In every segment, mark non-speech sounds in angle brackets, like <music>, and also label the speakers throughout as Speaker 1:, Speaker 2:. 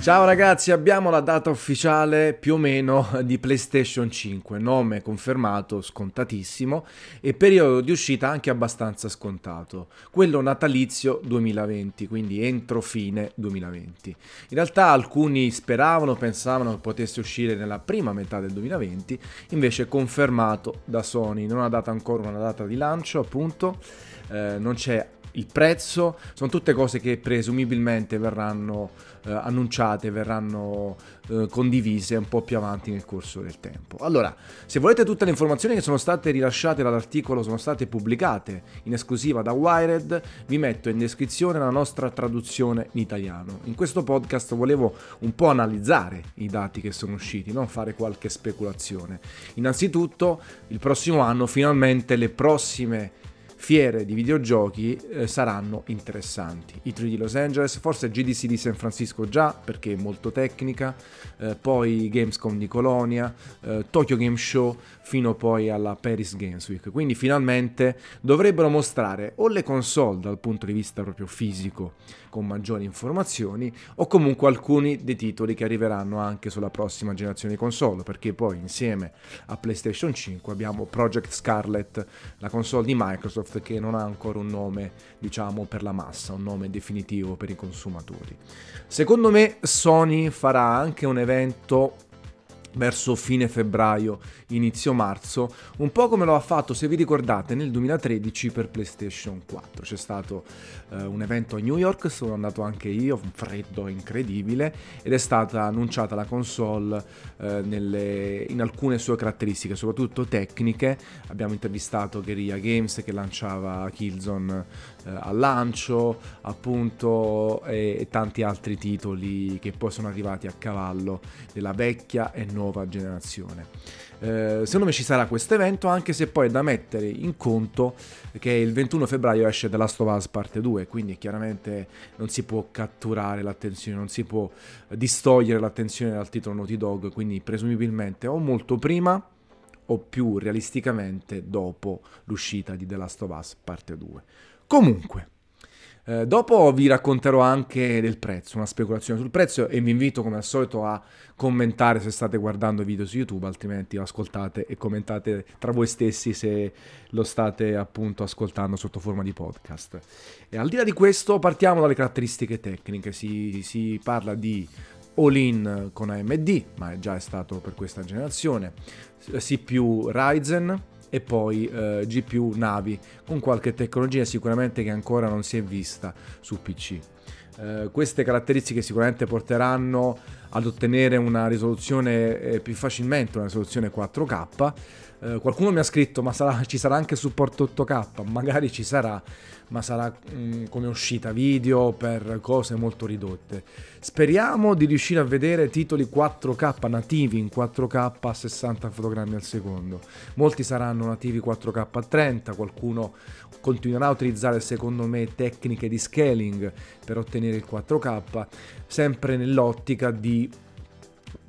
Speaker 1: Ciao ragazzi, abbiamo la data ufficiale più o meno di PlayStation 5, nome confermato, scontatissimo, e periodo di uscita anche abbastanza scontato, quello natalizio 2020, quindi entro fine 2020. In realtà alcuni speravano, pensavano che potesse uscire nella prima metà del 2020, invece confermato da Sony, non ha dato ancora una data di lancio appunto, eh, non c'è il prezzo, sono tutte cose che presumibilmente verranno eh, annunciate, verranno eh, condivise un po' più avanti nel corso del tempo. Allora, se volete tutte le informazioni che sono state rilasciate dall'articolo, sono state pubblicate in esclusiva da Wired, vi metto in descrizione la nostra traduzione in italiano. In questo podcast volevo un po' analizzare i dati che sono usciti, non fare qualche speculazione. Innanzitutto, il prossimo anno finalmente le prossime fiere di videogiochi eh, saranno interessanti. I 3 di Los Angeles, forse GDC di San Francisco già perché è molto tecnica, eh, poi Gamescom di Colonia, eh, Tokyo Game Show fino poi alla Paris Games Week. Quindi finalmente dovrebbero mostrare o le console dal punto di vista proprio fisico con maggiori informazioni o comunque alcuni dei titoli che arriveranno anche sulla prossima generazione di console perché poi insieme a PlayStation 5 abbiamo Project Scarlet, la console di Microsoft che non ha ancora un nome diciamo per la massa, un nome definitivo per i consumatori. Secondo me Sony farà anche un evento verso fine febbraio, inizio marzo, un po' come lo ha fatto, se vi ricordate, nel 2013 per PlayStation 4. C'è stato eh, un evento a New York, sono andato anche io, un freddo incredibile, ed è stata annunciata la console eh, nelle, in alcune sue caratteristiche, soprattutto tecniche. Abbiamo intervistato Guerrilla Games che lanciava Killzone eh, al lancio, appunto, e, e tanti altri titoli che poi sono arrivati a cavallo della vecchia e nuova generazione. Eh, secondo me ci sarà questo evento, anche se poi è da mettere in conto che il 21 febbraio esce The Last of Us parte 2, quindi chiaramente non si può catturare l'attenzione, non si può distogliere l'attenzione dal titolo Naughty Dog, quindi presumibilmente o molto prima o più realisticamente dopo l'uscita di The Last of Us parte 2. Comunque, eh, dopo vi racconterò anche del prezzo, una speculazione sul prezzo e vi invito come al solito a commentare se state guardando video su YouTube, altrimenti ascoltate e commentate tra voi stessi se lo state appunto ascoltando sotto forma di podcast. E al di là di questo partiamo dalle caratteristiche tecniche, si, si parla di all-in con AMD, ma già è stato per questa generazione, CPU Ryzen, e poi eh, GPU Navi con qualche tecnologia sicuramente che ancora non si è vista su PC. Eh, queste caratteristiche sicuramente porteranno ad ottenere una risoluzione eh, più facilmente, una risoluzione 4K. Eh, qualcuno mi ha scritto ma sarà, ci sarà anche supporto 8K, magari ci sarà, ma sarà mh, mm, come uscita video per cose molto ridotte. Speriamo di riuscire a vedere titoli 4K nativi in 4K a 60 fotogrammi al secondo. Molti saranno nativi 4K a 30, qualcuno continuerà a utilizzare secondo me tecniche di scaling per ottenere il 4K, sempre nell'ottica di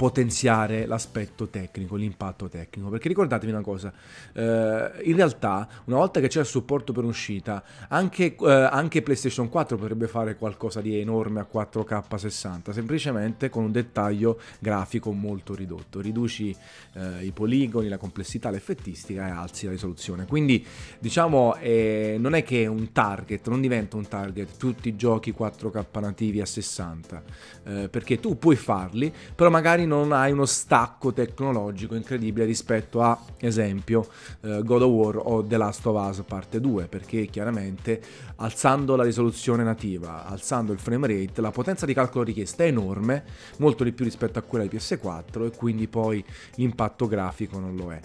Speaker 1: potenziare l'aspetto tecnico, l'impatto tecnico. Perché ricordatevi una cosa, eh, in realtà una volta che c'è il supporto per uscita, anche, eh, anche, PlayStation 4 potrebbe fare qualcosa di enorme a 4K 60, semplicemente con un dettaglio grafico molto ridotto. Riduci eh, i poligoni, la complessità, l'effettistica e alzi la risoluzione. Quindi diciamo eh, non è che un target, non diventa un target tutti i giochi 4K nativi a 60, eh, perché tu puoi farli, però magari non hai uno stacco tecnologico incredibile rispetto a, esempio, uh, God of War o The Last of Us parte 2, perché chiaramente alzando la risoluzione nativa, alzando il frame rate, la potenza di calcolo richiesta è enorme, molto di più rispetto a quella di PS4 e quindi poi l'impatto grafico non lo è.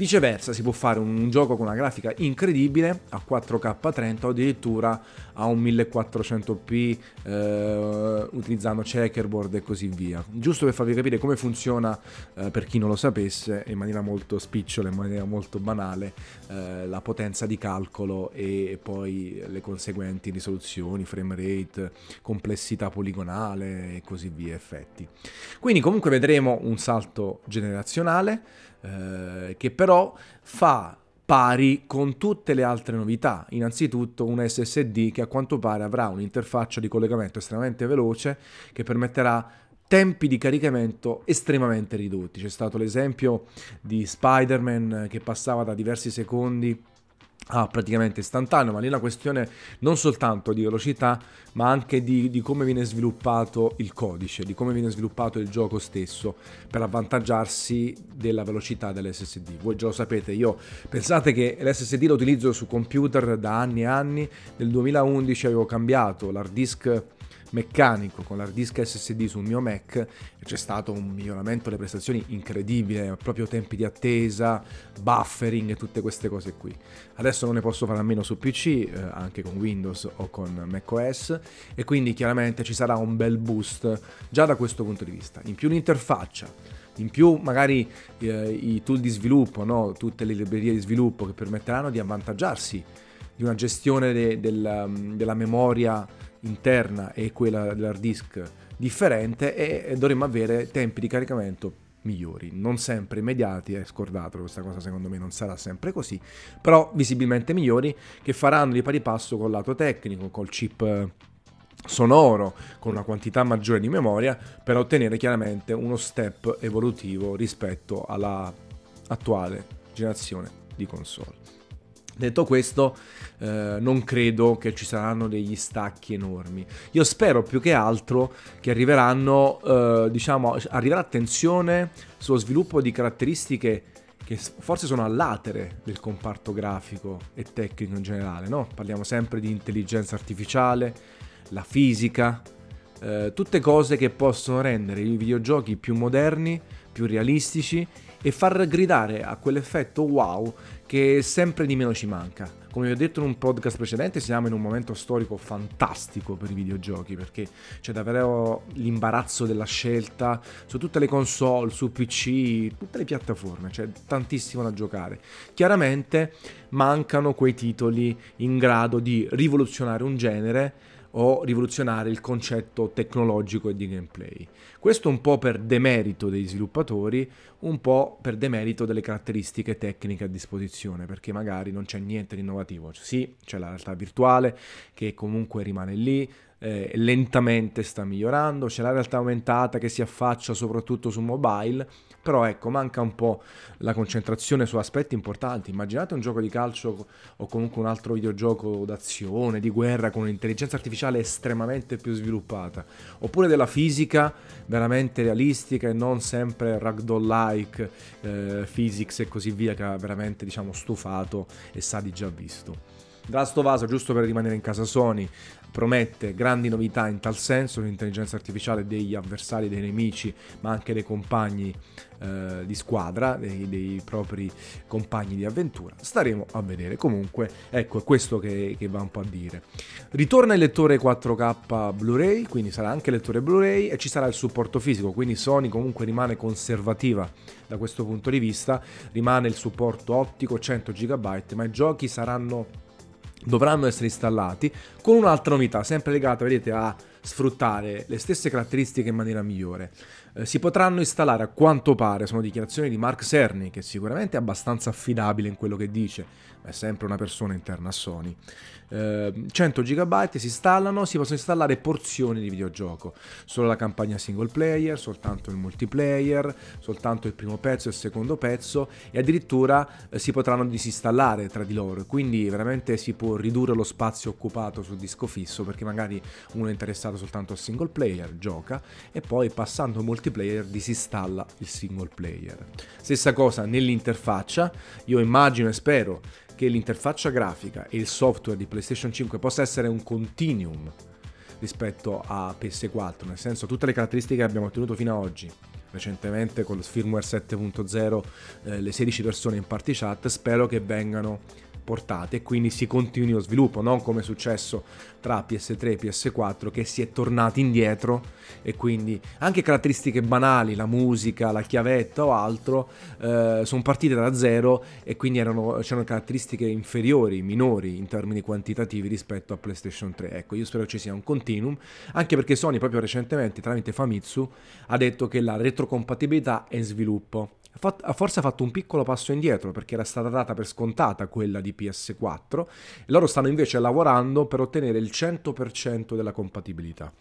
Speaker 1: Viceversa, si può fare un, gioco con una grafica incredibile a 4K 30 o addirittura a un 1400p eh, utilizzando checkerboard e così via. Giusto per farvi capire come funziona, eh, per chi non lo sapesse, in maniera molto spicciola, in maniera molto banale, eh, la potenza di calcolo e poi le conseguenti risoluzioni, frame rate, complessità poligonale e così via, effetti. Quindi comunque vedremo un salto generazionale eh, che però fa pari con tutte le altre novità. Innanzitutto un SSD che a quanto pare avrà un'interfaccia di collegamento estremamente veloce che permetterà tempi di caricamento estremamente ridotti. C'è stato l'esempio di Spider-Man che passava da diversi secondi a praticamente istantaneo, ma lì è una questione non soltanto di velocità, ma anche di, di, come viene sviluppato il codice, di come viene sviluppato il gioco stesso per avvantaggiarsi della velocità dell'SSD. Voi già lo sapete, io pensate che l'SSD lo utilizzo su computer da anni e anni, nel 2011 avevo cambiato l'hard disk meccanico con l'hard disk SSD sul mio Mac c'è stato un miglioramento delle prestazioni incredibile, proprio tempi di attesa, buffering e tutte queste cose qui. Adesso non ne posso fare a meno su PC, eh, anche con Windows o con macOS e quindi chiaramente ci sarà un bel boost già da questo punto di vista. In più l'interfaccia, in più magari eh, i tool di sviluppo, no? tutte le librerie di sviluppo che permetteranno di avvantaggiarsi di una gestione de- del, della memoria interna e quella dell'hard disk differente e dovremmo avere tempi di caricamento migliori, non sempre immediati, eh, scordatelo, questa cosa secondo me non sarà sempre così, però visibilmente migliori che faranno di pari passo col lato tecnico, col chip sonoro, con una quantità maggiore di memoria per ottenere chiaramente uno step evolutivo rispetto alla attuale generazione di console. Detto questo, eh, non credo che ci saranno degli stacchi enormi. Io spero più che altro che arriveranno, eh, diciamo, arriverà attenzione sullo sviluppo di caratteristiche che forse sono all'atere del comparto grafico e tecnico in generale, no? Parliamo sempre di intelligenza artificiale, la fisica, eh, tutte cose che possono rendere i videogiochi più moderni, più realistici e far gridare a quell'effetto wow che sempre di meno ci manca. Come vi ho detto in un podcast precedente, siamo in un momento storico fantastico per i videogiochi perché c'è davvero l'imbarazzo della scelta su tutte le console, su PC, tutte le piattaforme, c'è tantissimo da giocare. Chiaramente mancano quei titoli in grado di rivoluzionare un genere o rivoluzionare il concetto tecnologico e di gameplay. Questo un po' per demerito degli sviluppatori, un po' per demerito delle caratteristiche tecniche a disposizione, perché magari non c'è niente di innovativo. Sì, c'è la realtà virtuale che comunque rimane lì, eh, lentamente sta migliorando, c'è la realtà aumentata che si affaccia soprattutto su mobile, però ecco, manca un po' la concentrazione su aspetti importanti. Immaginate un gioco di calcio o comunque un altro videogioco d'azione, di guerra con un'intelligenza artificiale estremamente più sviluppata, oppure della fisica veramente realistica e non sempre ragdoll-like, eh, physics e così via che ha veramente diciamo stufato e sa di già visto. Of Us, giusto per rimanere in casa Sony, promette grandi novità in tal senso, l'intelligenza artificiale degli avversari, dei nemici, ma anche dei compagni eh, di squadra, dei, dei, propri compagni di avventura. Staremo a vedere. Comunque, ecco, è questo che, che, va un po' a dire. Ritorna il lettore 4K Blu-ray, quindi sarà anche lettore Blu-ray e ci sarà il supporto fisico, quindi Sony comunque rimane conservativa da questo punto di vista, rimane il supporto ottico 100 GB, ma i giochi saranno dovranno essere installati con un'altra novità, sempre legata, vedete, a sfruttare le stesse caratteristiche in maniera migliore. Eh, si potranno installare a quanto pare, sono dichiarazioni di Mark Cerny, che sicuramente è abbastanza affidabile in quello che dice, ma è sempre una persona interna a Sony. Eh, 100 GB si installano, si possono installare porzioni di videogioco, solo la campagna single player, soltanto il multiplayer, soltanto il primo pezzo e il secondo pezzo e addirittura eh, si potranno disinstallare tra di loro, quindi veramente si può ridurre lo spazio occupato sul disco fisso perché magari uno è interessato soltanto al single player, gioca e poi passando al multiplayer disinstalla il single player. Stessa cosa nell'interfaccia, io immagino e spero che l'interfaccia grafica e il software di PlayStation 5 possa essere un continuum rispetto a PS4, nel senso tutte le caratteristiche che abbiamo ottenuto fino ad oggi, recentemente con lo firmware 7.0, eh, le 16 persone in party chat, spero che vengano portate e quindi si continui lo sviluppo, non come è successo tra PS3 e PS4 che si è tornati indietro e quindi anche caratteristiche banali, la musica, la chiavetta o altro, eh, sono partite da zero e quindi erano, c'erano caratteristiche inferiori, minori in termini quantitativi rispetto a PlayStation 3. Ecco, io spero ci sia un continuum, anche perché Sony proprio recentemente tramite Famitsu ha detto che la retrocompatibilità è in sviluppo forse ha fatto un piccolo passo indietro perché era stata data per scontata quella di PS4 e loro stanno invece lavorando per ottenere il 100% della compatibilità.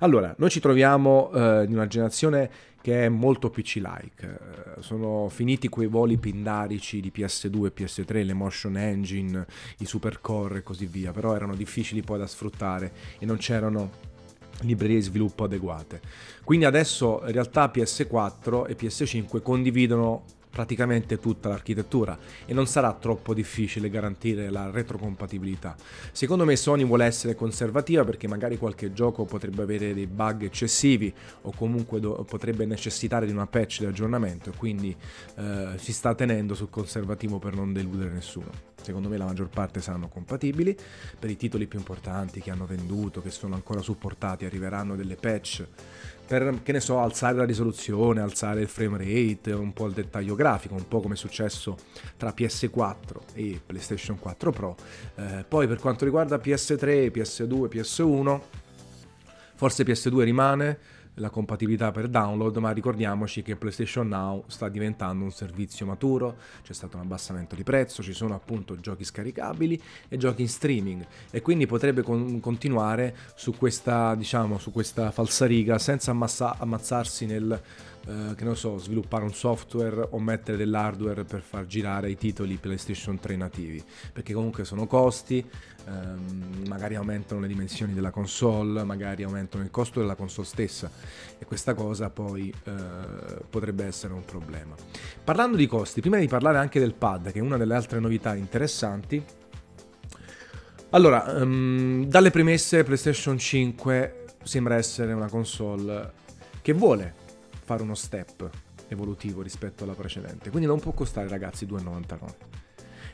Speaker 1: Allora, noi ci troviamo eh, in una generazione che è molto PC-like. Eh, sono finiti quei voli pindarici di PS2 e PS3, le motion engine, i supercore e così via, però erano difficili poi da sfruttare e non c'erano librerie di sviluppo adeguate. Quindi adesso in realtà PS4 e PS5 condividono praticamente tutta l'architettura e non sarà troppo difficile garantire la retrocompatibilità. Secondo me Sony vuole essere conservativa perché magari qualche gioco potrebbe avere dei bug eccessivi o comunque do- potrebbe necessitare di una patch di aggiornamento e quindi eh, si sta tenendo sul conservativo per non deludere nessuno. Secondo me la maggior parte saranno compatibili, per i titoli più importanti che hanno venduto, che sono ancora supportati, arriveranno delle patch per, che ne so, alzare la risoluzione, alzare il frame rate, un po' il dettaglio grafico, un po' come è successo tra PS4 e PlayStation 4 Pro. Eh, poi per quanto riguarda PS3, PS2, PS1, forse PS2 rimane, la compatibilità per download, ma ricordiamoci che PlayStation Now sta diventando un servizio maturo, c'è stato un abbassamento di prezzo, ci sono appunto giochi scaricabili e giochi in streaming. E quindi potrebbe con- continuare su questa, diciamo, su questa falsariga senza ammassa- ammazzarsi nel eh, che non so, sviluppare un software o mettere dell'hardware per far girare i titoli PlayStation 3 nativi, perché comunque sono costi, ehm, magari aumentano le dimensioni della console, magari aumentano il costo della console stessa e questa cosa poi eh, potrebbe essere un problema. Parlando di costi, prima di parlare anche del pad, che è una delle altre novità interessanti, allora, um, dalle premesse PlayStation 5 sembra essere una console che vuole fare uno step evolutivo rispetto alla precedente. Quindi non può costare ragazzi 2,99.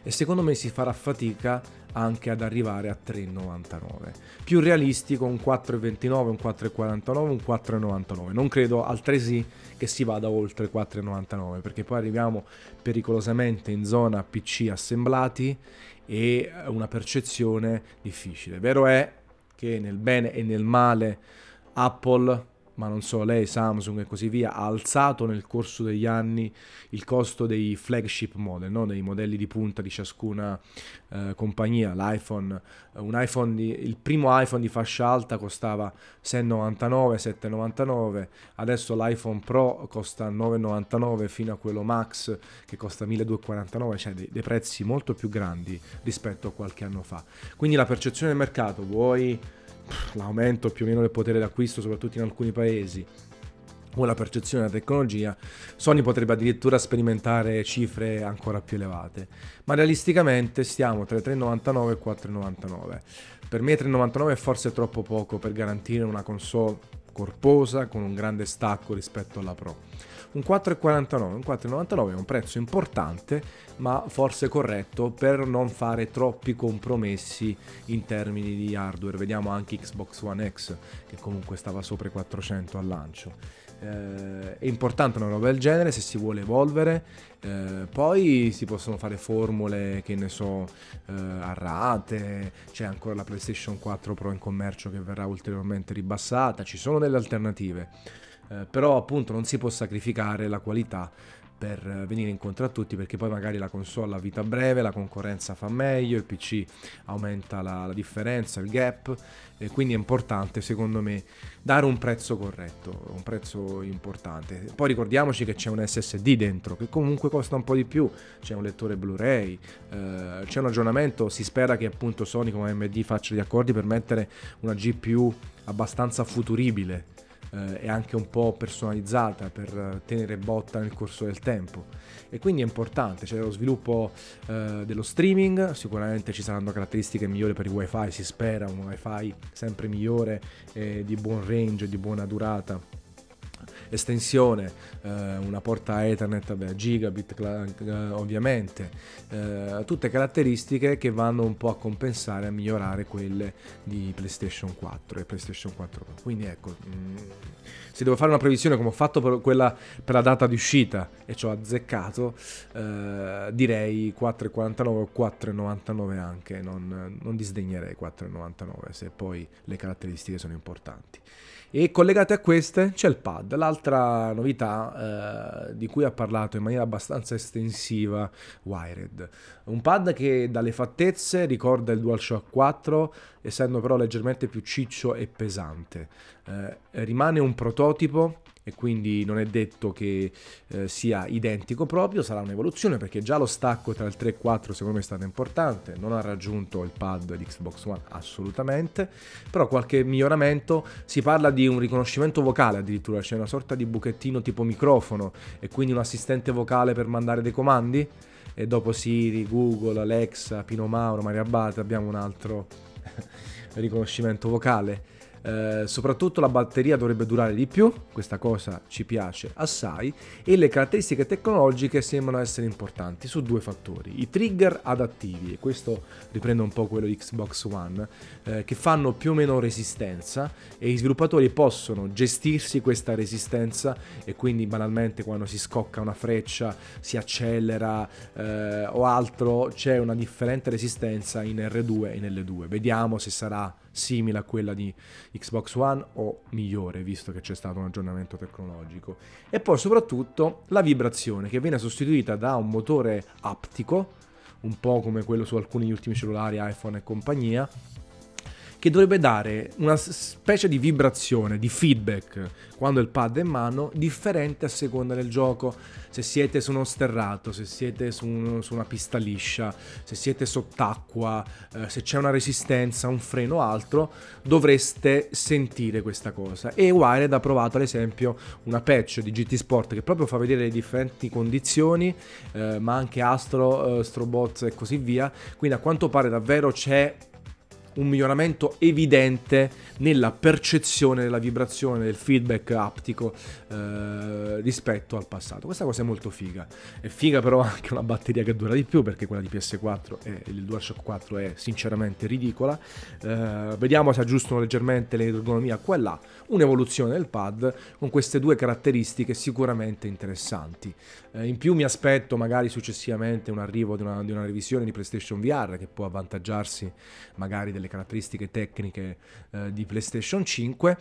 Speaker 1: E secondo me si farà fatica anche ad arrivare a 3,99. Più realistico un 4,29, un 4,49, un 4,99. Non credo altresì che si vada oltre 4,99 perché poi arriviamo pericolosamente in zona PC assemblati e una percezione difficile. Vero è che nel bene e nel male Apple ma non solo lei, Samsung e così via, ha alzato nel corso degli anni il costo dei flagship model, no? dei modelli di punta di ciascuna eh, compagnia. L'iPhone, eh, iPhone di, il primo iPhone di fascia alta costava 6,99, 7,99, adesso l'iPhone Pro costa 9,99 fino a quello Max che costa 1.249, cioè dei, dei prezzi molto più grandi rispetto a qualche anno fa. Quindi la percezione del mercato, vuoi l'aumento più o meno del potere d'acquisto, soprattutto in alcuni paesi, o la percezione della tecnologia, Sony potrebbe addirittura sperimentare cifre ancora più elevate. Ma realisticamente stiamo tra i 3,99 e i 4,99. Per me 3,99 è forse troppo poco per garantire una console corposa con un grande stacco rispetto alla Pro. Un 4,49, un 4,99 è un prezzo importante, ma forse corretto per non fare troppi compromessi in termini di hardware. Vediamo anche Xbox One X, che comunque stava sopra i 400 al lancio. Eh, è importante una roba del genere se si vuole evolvere. Eh, poi si possono fare formule che ne so eh, a rate. C'è ancora la PlayStation 4 Pro in commercio che verrà ulteriormente ribassata. Ci sono delle alternative eh, però appunto non si può sacrificare la qualità per venire incontro a tutti perché poi magari la console ha vita breve, la concorrenza fa meglio, il PC aumenta la, la, differenza, il gap e quindi è importante secondo me dare un prezzo corretto, un prezzo importante. Poi ricordiamoci che c'è un SSD dentro che comunque costa un po' di più, c'è un lettore Blu-ray, eh, c'è un aggiornamento, si spera che appunto Sony come AMD faccia gli accordi per mettere una GPU abbastanza futuribile eh, è anche un po' personalizzata per tenere botta nel corso del tempo. E quindi è importante, c'è lo sviluppo eh, dello streaming, sicuramente ci saranno caratteristiche migliori per il wifi, si spera un wifi sempre migliore e di buon range, di buona durata estensione, eh, una porta Ethernet, vabbè, gigabit eh, ovviamente, eh, tutte caratteristiche che vanno un po' a compensare, a migliorare quelle di PlayStation 4 e PlayStation 4 Pro. Quindi ecco, mh, mm, se devo fare una previsione come ho fatto per quella per la data di uscita e ci ho azzeccato, eh, direi 4,49 o 4,99 anche, non, non disdegnerei 4,99 se poi le caratteristiche sono importanti. E collegate a queste c'è il pad, l'altra novità eh, di cui ha parlato in maniera abbastanza estensiva Wired. Un pad che dalle fattezze ricorda il DualShock 4, essendo però leggermente più ciccio e pesante. Eh, rimane un prototipo e quindi non è detto che eh, sia identico proprio, sarà un'evoluzione perché già lo stacco tra il 3 e il 4 secondo me è stato importante, non ha raggiunto il pad di Xbox One assolutamente, però qualche miglioramento, si parla di un riconoscimento vocale addirittura, c'è una sorta di buchettino tipo microfono e quindi un assistente vocale per mandare dei comandi e dopo Siri, Google, Alexa, Pino Mauro, Maria Abate abbiamo un altro <laughs> riconoscimento vocale eh, soprattutto la batteria dovrebbe durare di più, questa cosa ci piace assai, e le caratteristiche tecnologiche sembrano essere importanti su due fattori. I trigger adattivi, e questo riprende un po' quello di Xbox One, eh, che fanno più o meno resistenza e i sviluppatori possono gestirsi questa resistenza e quindi banalmente quando si scocca una freccia, si accelera eh, o altro, c'è una differente resistenza in R2 e in L2. Vediamo se sarà simile a quella di Xbox One o migliore, visto che c'è stato un aggiornamento tecnologico. E poi soprattutto la vibrazione che viene sostituita da un motore aptico, un po' come quello su alcuni ultimi cellulari iPhone e compagnia, che dovrebbe dare una specie di vibrazione, di feedback quando il pad è in mano, differente a seconda del gioco. Se siete su uno sterrato, se siete su, un, su una pista liscia, se siete sott'acqua, eh, se c'è una resistenza, un freno o altro, dovreste sentire questa cosa. E Wired ha provato ad esempio una patch di GT Sport che proprio fa vedere le differenti condizioni, eh, ma anche Astro, eh, Strobots e così via. Quindi a quanto pare davvero c'è un miglioramento evidente nella percezione della vibrazione, del feedback aptico eh, rispetto al passato. Questa cosa è molto figa. È figa però <laughs> anche una batteria che dura di più perché quella di PS4 e il DualShock 4 è sinceramente ridicola. Eh, vediamo se aggiustano leggermente l'ergonomia qua e là. Un'evoluzione del pad con queste due caratteristiche sicuramente interessanti. Eh, in più mi aspetto magari successivamente un arrivo di una, di una revisione di PlayStation VR che può avvantaggiarsi magari del delle caratteristiche tecniche eh, di PlayStation 5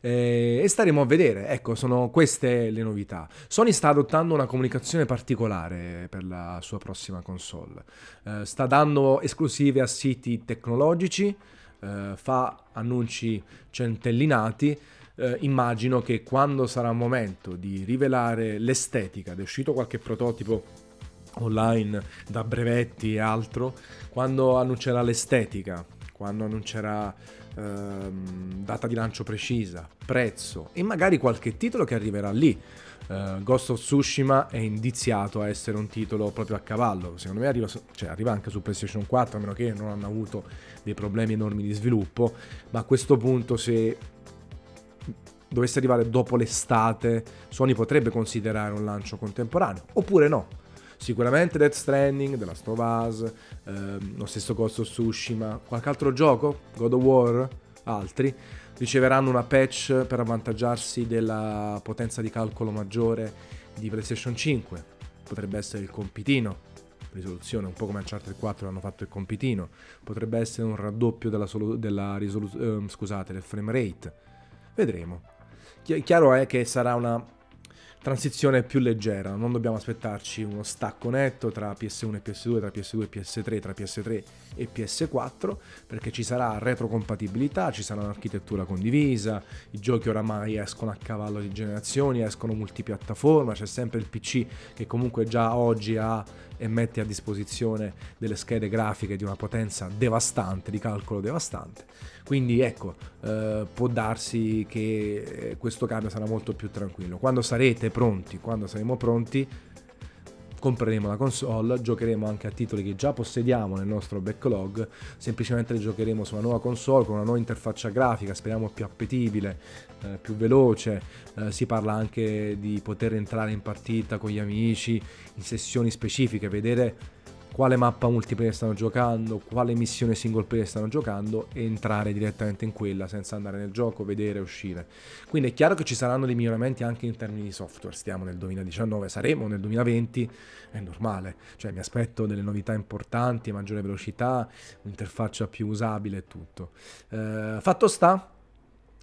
Speaker 1: eh, e staremo a vedere, ecco, sono queste le novità. Sony sta adottando una comunicazione particolare per la sua prossima console, eh, sta dando esclusive a siti tecnologici, eh, fa annunci centellinati, eh, immagino che quando sarà il momento di rivelare l'estetica ed è uscito qualche prototipo online da brevetti e altro, quando annuncerà l'estetica quando non c'era ehm, data di lancio precisa, prezzo e magari qualche titolo che arriverà lì. Uh, Ghost of Tsushima è indiziato a essere un titolo proprio a cavallo. Secondo me arriva, cioè, arriva, anche su PlayStation 4, a meno che non hanno avuto dei problemi enormi di sviluppo. Ma a questo punto, se dovesse arrivare dopo l'estate, Sony potrebbe considerare un lancio contemporaneo, oppure no. Sicuramente Death Stranding, The Last of Us, ehm, lo stesso Ghost of Tsushima, qualche altro gioco, God of War, altri, riceveranno una patch per avvantaggiarsi della potenza di calcolo maggiore di PlayStation 5. Potrebbe essere il compitino, risoluzione, un po' come Uncharted 4 hanno fatto il compitino. Potrebbe essere un raddoppio della, solu- della risoluzione, eh, scusate, del frame rate. Vedremo. Chi- chiaro è che sarà una transizione più leggera, non dobbiamo aspettarci uno stacco netto tra PS1 e PS2, tra PS2 e PS3, tra PS3 e PS4, perché ci sarà retrocompatibilità, ci sarà un'architettura condivisa, i giochi oramai escono a cavallo di generazioni, escono multipiattaforma, c'è sempre il PC che comunque già oggi ha e mette a disposizione delle schede grafiche di una potenza devastante, di calcolo devastante. Quindi ecco, eh, può darsi che eh, questo cambio sarà molto più tranquillo. Quando sarete pronti, quando saremo pronti, compreremo la console, giocheremo anche a titoli che già possediamo nel nostro backlog, semplicemente li giocheremo su una nuova console con una nuova interfaccia grafica, speriamo più appetibile, eh, più veloce, eh, si parla anche di poter entrare in partita con gli amici, in sessioni specifiche, vedere quale mappa multiplayer stanno giocando, quale missione single player stanno giocando e entrare direttamente in quella senza andare nel gioco, vedere uscire. Quindi è chiaro che ci saranno dei miglioramenti anche in termini di software, stiamo nel 2019, saremo nel 2020, è normale, cioè mi aspetto delle novità importanti, maggiore velocità, un'interfaccia più usabile e tutto. Eh, fatto sta,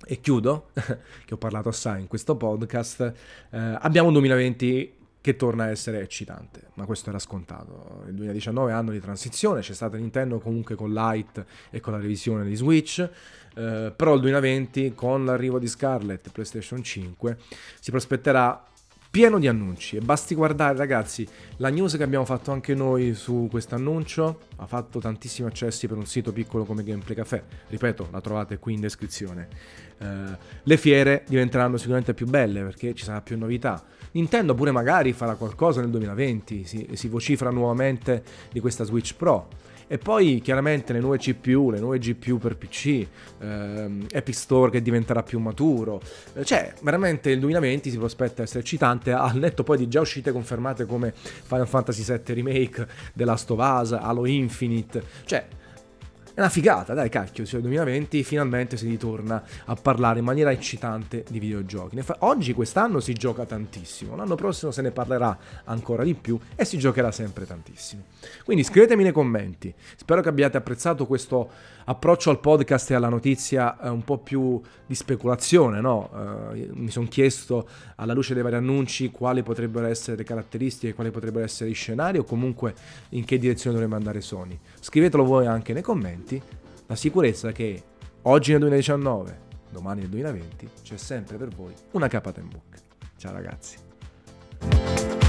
Speaker 1: e chiudo, <laughs> che ho parlato assai in questo podcast, eh, abbiamo un 2020 che torna a essere eccitante, ma questo era scontato. Il 2019 è anno di transizione, c'è stata Nintendo comunque con Lite e con la revisione di Switch, eh, però il 2020 con l'arrivo di Scarlett e PlayStation 5 si prospetterà pieno di annunci. E basti guardare ragazzi la news che abbiamo fatto anche noi su questo annuncio. Ha fatto tantissimi accessi per un sito piccolo come Gameplay Café. Ripeto la trovate qui in descrizione. Uh, le fiere diventeranno sicuramente più belle perché ci sarà più novità. Nintendo pure magari farà qualcosa nel 2020 si, si vocifera nuovamente di questa Switch Pro e poi chiaramente le nuove CPU, le nuove GPU per PC, ehm, Epic Store che diventerà più maturo. Eh, cioè, veramente il 2020 si prospetta essere eccitante, al netto poi di già uscite confermate come Final Fantasy VII Remake, The Last of Us, Halo Infinite. Cioè, è una figata, dai cacchio, sul 2020 finalmente si ritorna a parlare in maniera eccitante di videogiochi. Oggi, quest'anno, si gioca tantissimo, l'anno prossimo se ne parlerà ancora di più e si giocherà sempre tantissimo. Quindi scrivetemi nei commenti, spero che abbiate apprezzato questo approccio al podcast e alla notizia eh, un po' più di speculazione, no? Eh, mi sono chiesto alla luce dei vari annunci quali potrebbero essere le caratteristiche, quali potrebbero essere i scenari o comunque in che direzione dovrebbe andare Sony. Scrivetelo voi anche nei commenti 2020, la sicurezza che oggi nel 2019, domani nel 2020, c'è sempre per voi una capata in bocca. Ciao ragazzi.